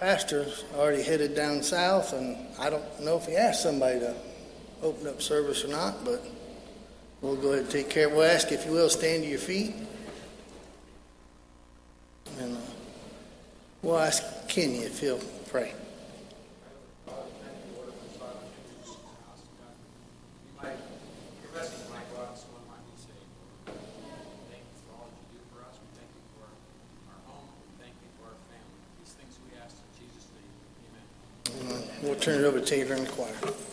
pastor's already headed down south, and I don't know if he asked somebody to open up service or not, but we'll go ahead and take care. We'll ask if you will stand to your feet. And uh, we'll ask Kenny if he'll pray. We'll turn it over to Taylor and the choir.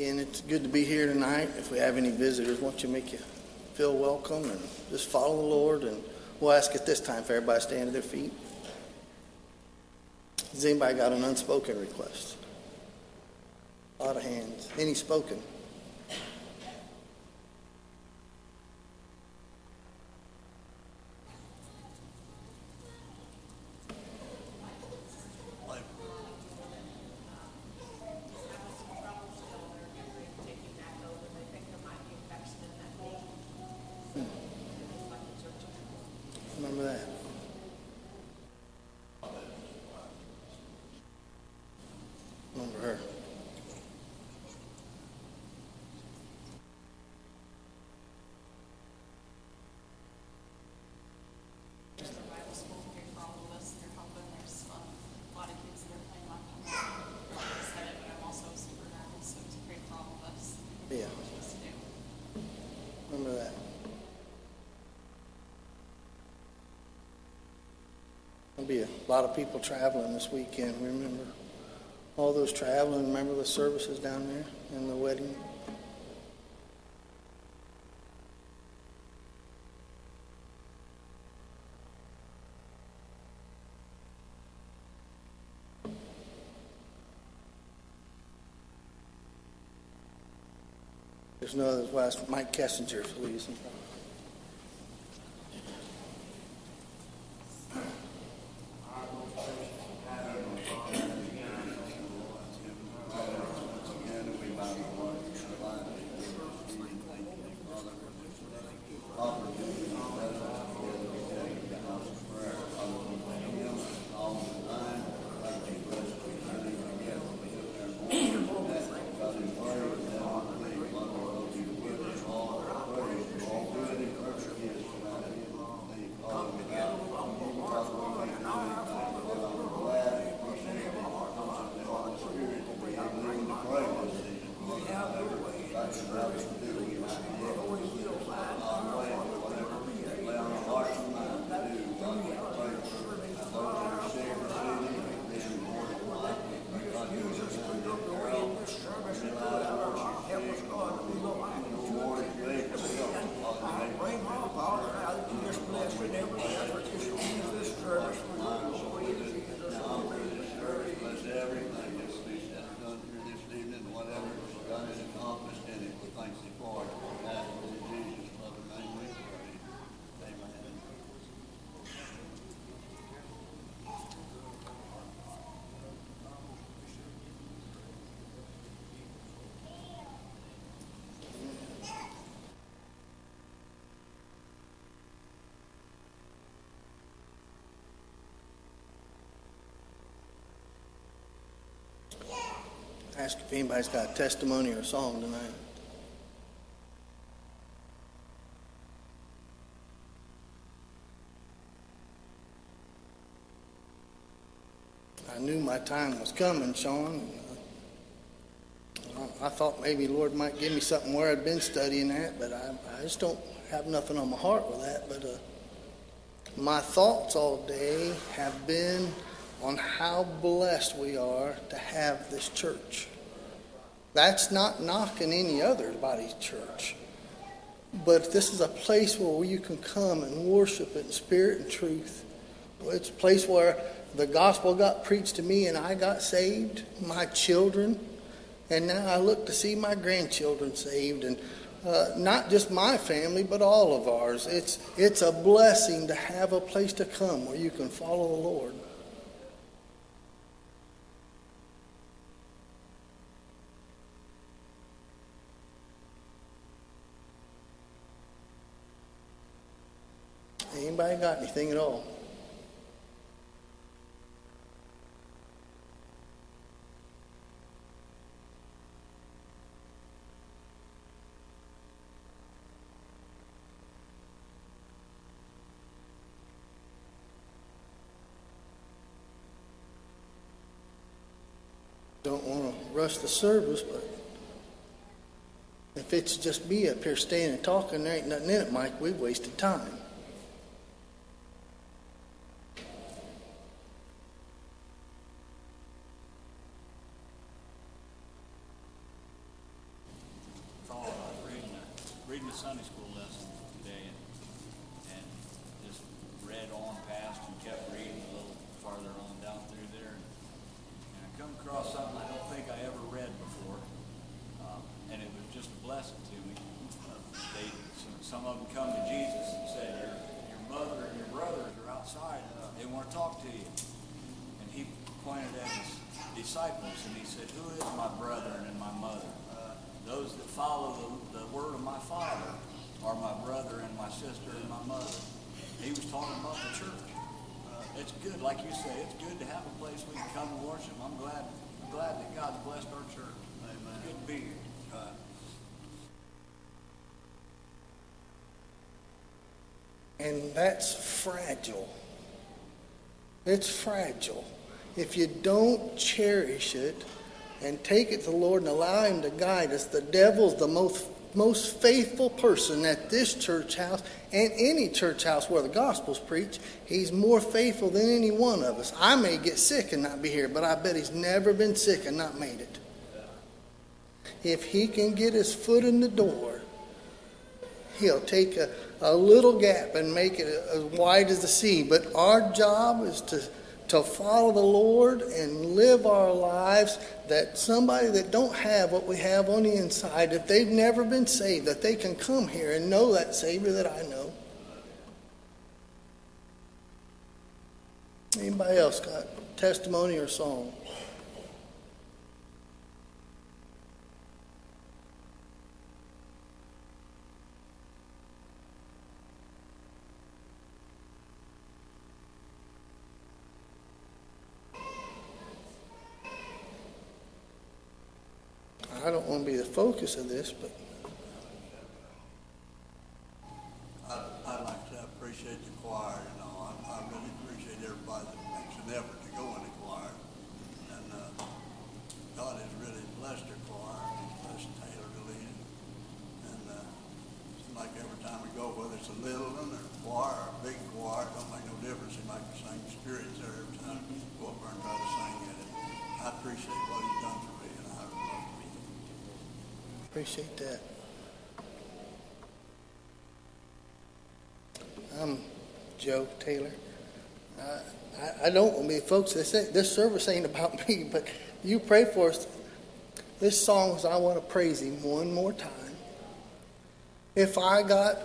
Again, it's good to be here tonight. If we have any visitors, want you make you feel welcome and just follow the Lord. And we'll ask at this time for everybody to stand their feet. Has anybody got an unspoken request? A lot of hands. Any spoken? be a lot of people traveling this weekend. Remember all those traveling. Remember the services down there and the wedding. There's no other last Mike Kessinger, please. Ask if anybody's got a testimony or a song tonight. I knew my time was coming, Sean. I I thought maybe Lord might give me something where I'd been studying that, but I, I just don't have nothing on my heart with that. But uh, my thoughts all day have been on how blessed we are to have this church. That's not knocking any other body's church. But this is a place where you can come and worship in spirit and truth. It's a place where the gospel got preached to me and I got saved, my children, and now I look to see my grandchildren saved, and uh, not just my family, but all of ours. It's, it's a blessing to have a place to come where you can follow the Lord. Anybody got anything at all? Don't want to rush the service, but if it's just me up here standing and talking, there ain't nothing in it, Mike. We've wasted time. thought, I was reading a, reading a Sunday school lesson today and, and just read on past and kept reading a little farther on down through there. And I come across something I don't think I ever read before. Um, and it was just a blessing to me. Uh, They, some, some of them come to Jesus and said, your, your mother and your brothers are outside. They want to talk to you. And he pointed at his disciples and he said, Who is my brother and my mother? Uh, those that follow the, the word of my Father are my brother and my sister and my mother. He was talking about the church. Uh, it's good, like you say, it's good to have a place we can come and worship. I'm glad, I'm glad that God's blessed our church. Amen. It's good to be here. Uh, That's fragile. It's fragile. If you don't cherish it and take it to the Lord and allow Him to guide us, the devil's the most, most faithful person at this church house and any church house where the gospel's preached. He's more faithful than any one of us. I may get sick and not be here, but I bet he's never been sick and not made it. If he can get his foot in the door, he'll take a, a little gap and make it as wide as the sea. But our job is to, to follow the Lord and live our lives that somebody that don't have what we have on the inside, if they've never been saved, that they can come here and know that Savior that I know. Anybody else got testimony or song? I don't want to be the focus of this, but I, I'd like to appreciate the choir, you know, I, I really appreciate everybody that makes an effort to go in the choir. And, uh, God has really blessed the choir, he's blessed Taylor to lead it. And, uh, seems like every time we go, whether it's a little one or a choir or a big choir, it don't make no difference, seems like the same spirit's there every time we go up there and try to sing it. And I appreciate what he's done for me, and I love to be appreciate that. I'm Joe Taylor. I, I, I don't want to folks. Say this service ain't about me, but you pray for us. This song is I want to praise Him one more time. If I got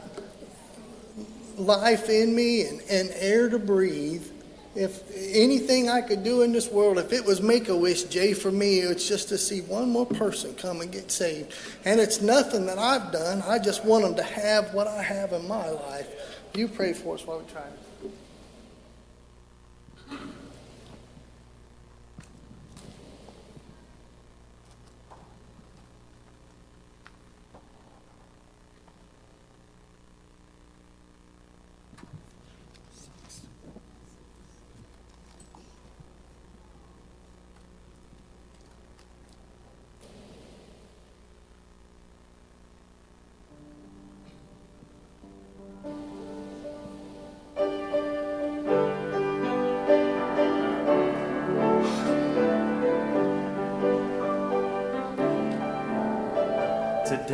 life in me and, and air to breathe, if anything I could do in this world, if it was make a wish, Jay, for me, it's just to see one more person come and get saved. And it's nothing that I've done. I just want them to have what I have in my life. You pray for us while we try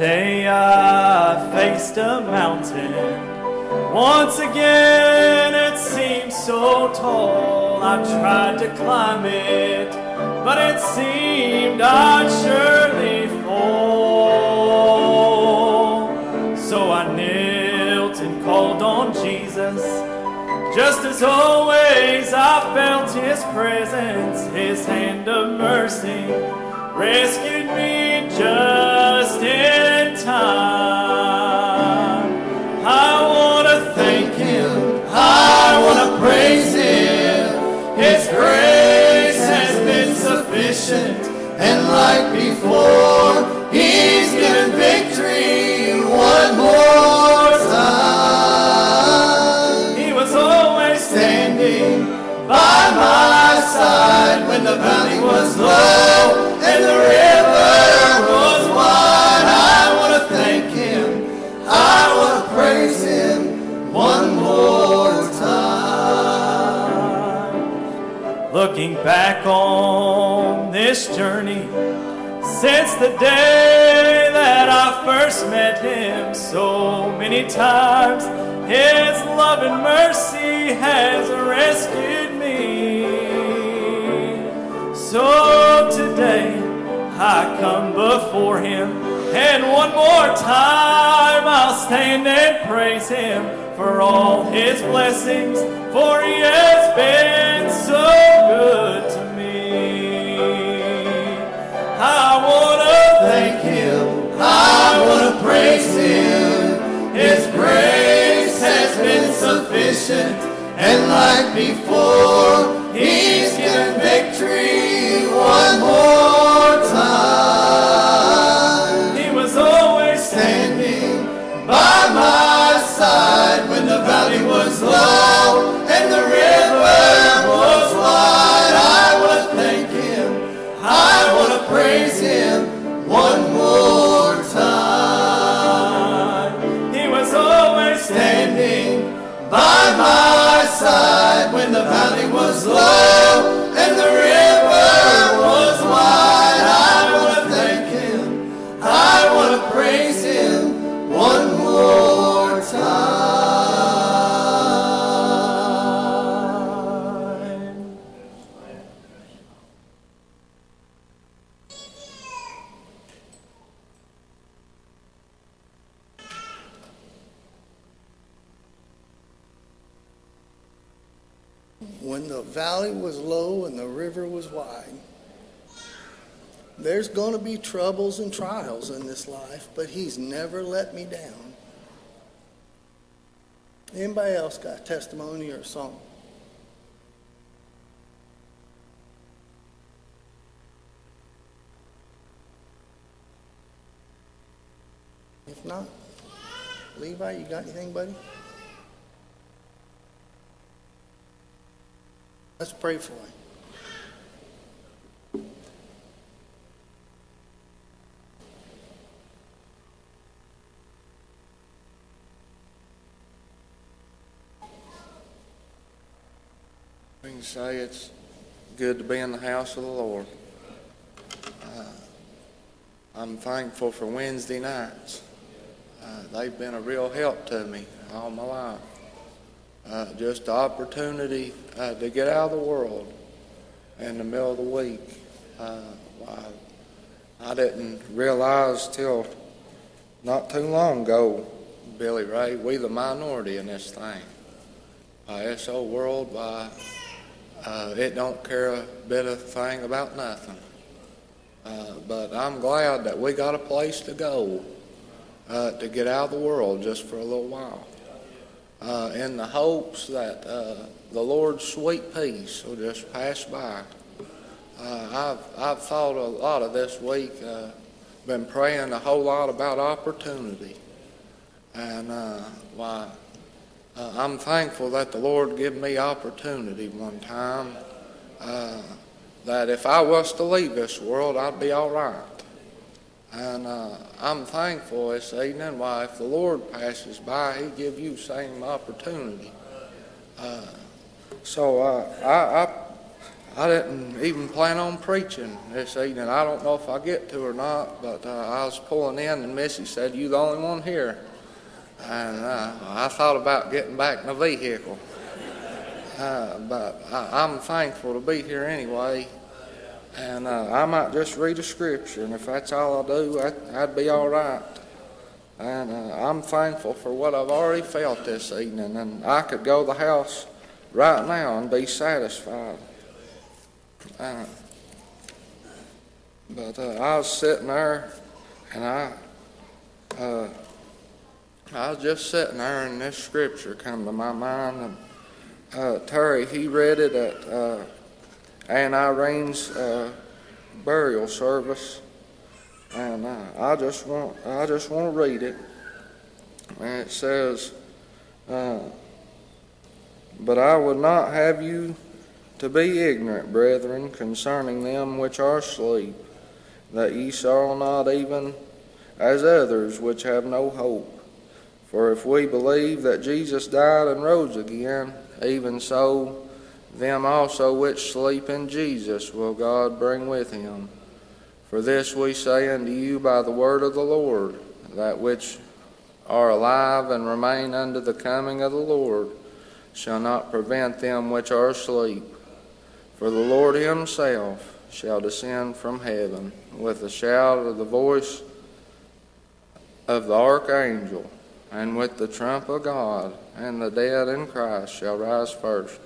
Today I faced a mountain. Once again it seemed so tall. I tried to climb it, but it seemed I'd surely fall. So I knelt and called on Jesus. Just as always, I felt His presence, His hand of mercy rescued me just in before, He's given victory one more time. He was always standing by my side when the valley was low and the river was wide. I want to thank Him. I want to praise Him one more time. Looking back on this journey, since the day that I first met Him, so many times His love and mercy has rescued me. So today I come before Him, and one more time I'll stand and praise Him for all His blessings, for He has been so good. I want to thank Him, I want to praise Him. His grace has been sufficient, and like before, He's given victory one more time. He was always standing by my side when the valley was low troubles and trials in this life, but He's never let me down. Anybody else got a testimony or a song? If not, Levi, you got anything, buddy? Let's pray for him. Say it's good to be in the house of the Lord. Uh, I'm thankful for Wednesday nights. Uh, they've been a real help to me all my life. Uh, just the opportunity uh, to get out of the world in the middle of the week. Uh, I, didn't realize till not too long ago, Billy Ray, we the minority in this thing. Uh, this old world, why, uh, it don't care a bit of thing about nothing. Uh, but I'm glad that we got a place to go uh, to get out of the world just for a little while. Uh, in the hopes that uh, the Lord's sweet peace will just pass by. Uh, I've, I've thought a lot of this week, been praying a whole lot about opportunity. And why, uh, I'm thankful that the Lord gave me opportunity one time uh, that if I was to leave this world, I'd be all right. And uh, I'm thankful this evening. Why, if the Lord passes by, He give you same opportunity. Uh, so uh, I, I, I didn't even plan on preaching this evening. I don't know if I get to or not, but uh, I was pulling in, and Missy said, "You the only one here." And uh, I thought about getting back in the vehicle. Uh, but I, I'm thankful to be here anyway. And uh, I might just read a scripture, and if that's all I do, I, I'd be all right. And uh, I'm thankful for what I've already felt this evening, and I could go to the house right now and be satisfied. Uh, but uh, I was sitting there, and I, I was just sitting there, and this scripture come to my mind, and uh, Terry he read it at uh, Aunt Irene's uh, burial service, and uh, I just want I just want to read it. And it says, uh, "But I would not have you to be ignorant, brethren, concerning them which are asleep, that ye sorrow not even as others which have no hope. For if we believe that Jesus died and rose again, even so." them also which sleep in Jesus will God bring with him. For this we say unto you by the word of the Lord, that which are alive and remain unto the coming of the Lord shall not prevent them which are asleep. For the Lord himself shall descend from heaven with a shout of the voice of the archangel, and with the trump of God, and the dead in Christ shall rise first.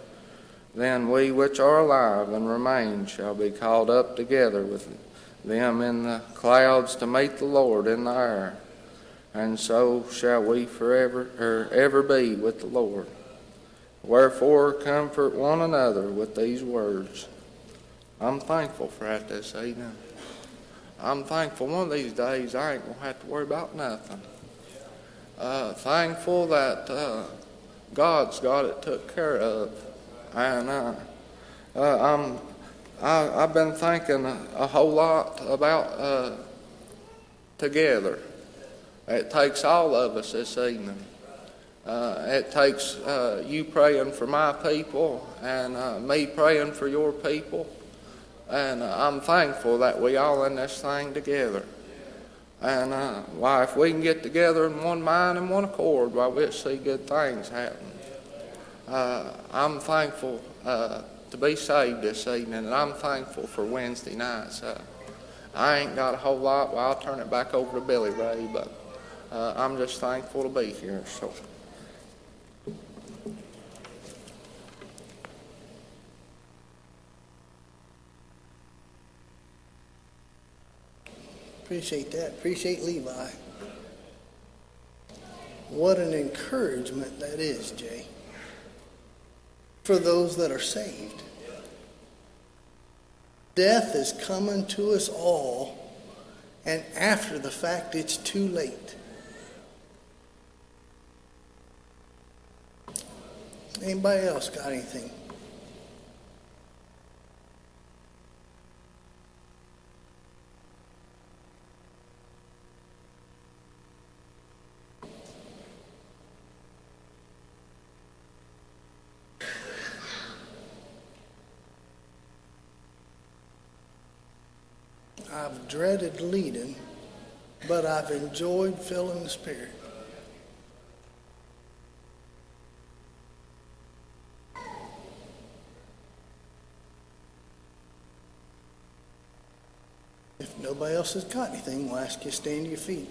Then we which are alive and remain shall be called up together with them in the clouds to meet the Lord in the air. And so shall we forever or ever be with the Lord. Wherefore comfort one another with these words. I'm thankful for that this evening. I'm thankful one of these days I ain't gonna have to worry about nothing. Uh, thankful that uh, God's got it took care of. And uh, uh, I'm, I, I've been thinking a, whole lot about uh, together. It takes all of us this evening. Uh, it takes you praying for my people and me praying for your people. And I'm thankful that we all in this thing together. And why, if we can get together in one mind and one accord, why, we'll see good things happen. Uh, I'm thankful uh, to be saved this evening, and I'm thankful for Wednesday nights. Uh, I ain't got a whole lot. Well, I'll turn it back over to Billy Ray, but uh, I'm just thankful to be here. So. Appreciate that. Appreciate Levi. What an encouragement that is, Jay, for those that are saved. Death is coming to us all, and after the fact, it's too late. Anybody else got anything? I've dreaded leading, but I've enjoyed filling the Spirit. If nobody else has got anything, we'll ask you to stand to your feet.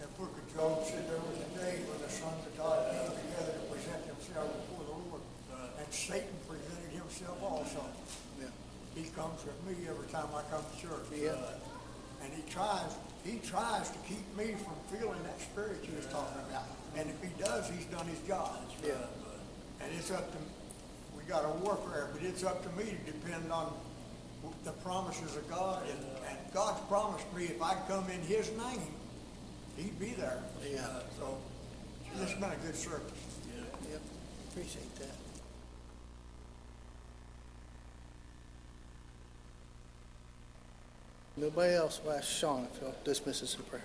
The book of Job said there was a day when the sons of God came together to present themselves before the Lord. And Satan presented himself also. Yeah. He comes with me every time I come to church. Yeah. And he tries, he tries to keep me from feeling that spirit you was talking about. And if he does, he's done his job. Yeah. And it's up to, we got a warfare, but it's up to me to depend on the promises of God. And, and God's promised me if I come in his name, he'd be there. Yeah. Uh, so, this has been a good service. Yep. Appreciate that. Nobody else, will ask Sean if he'll dismiss us in prayer.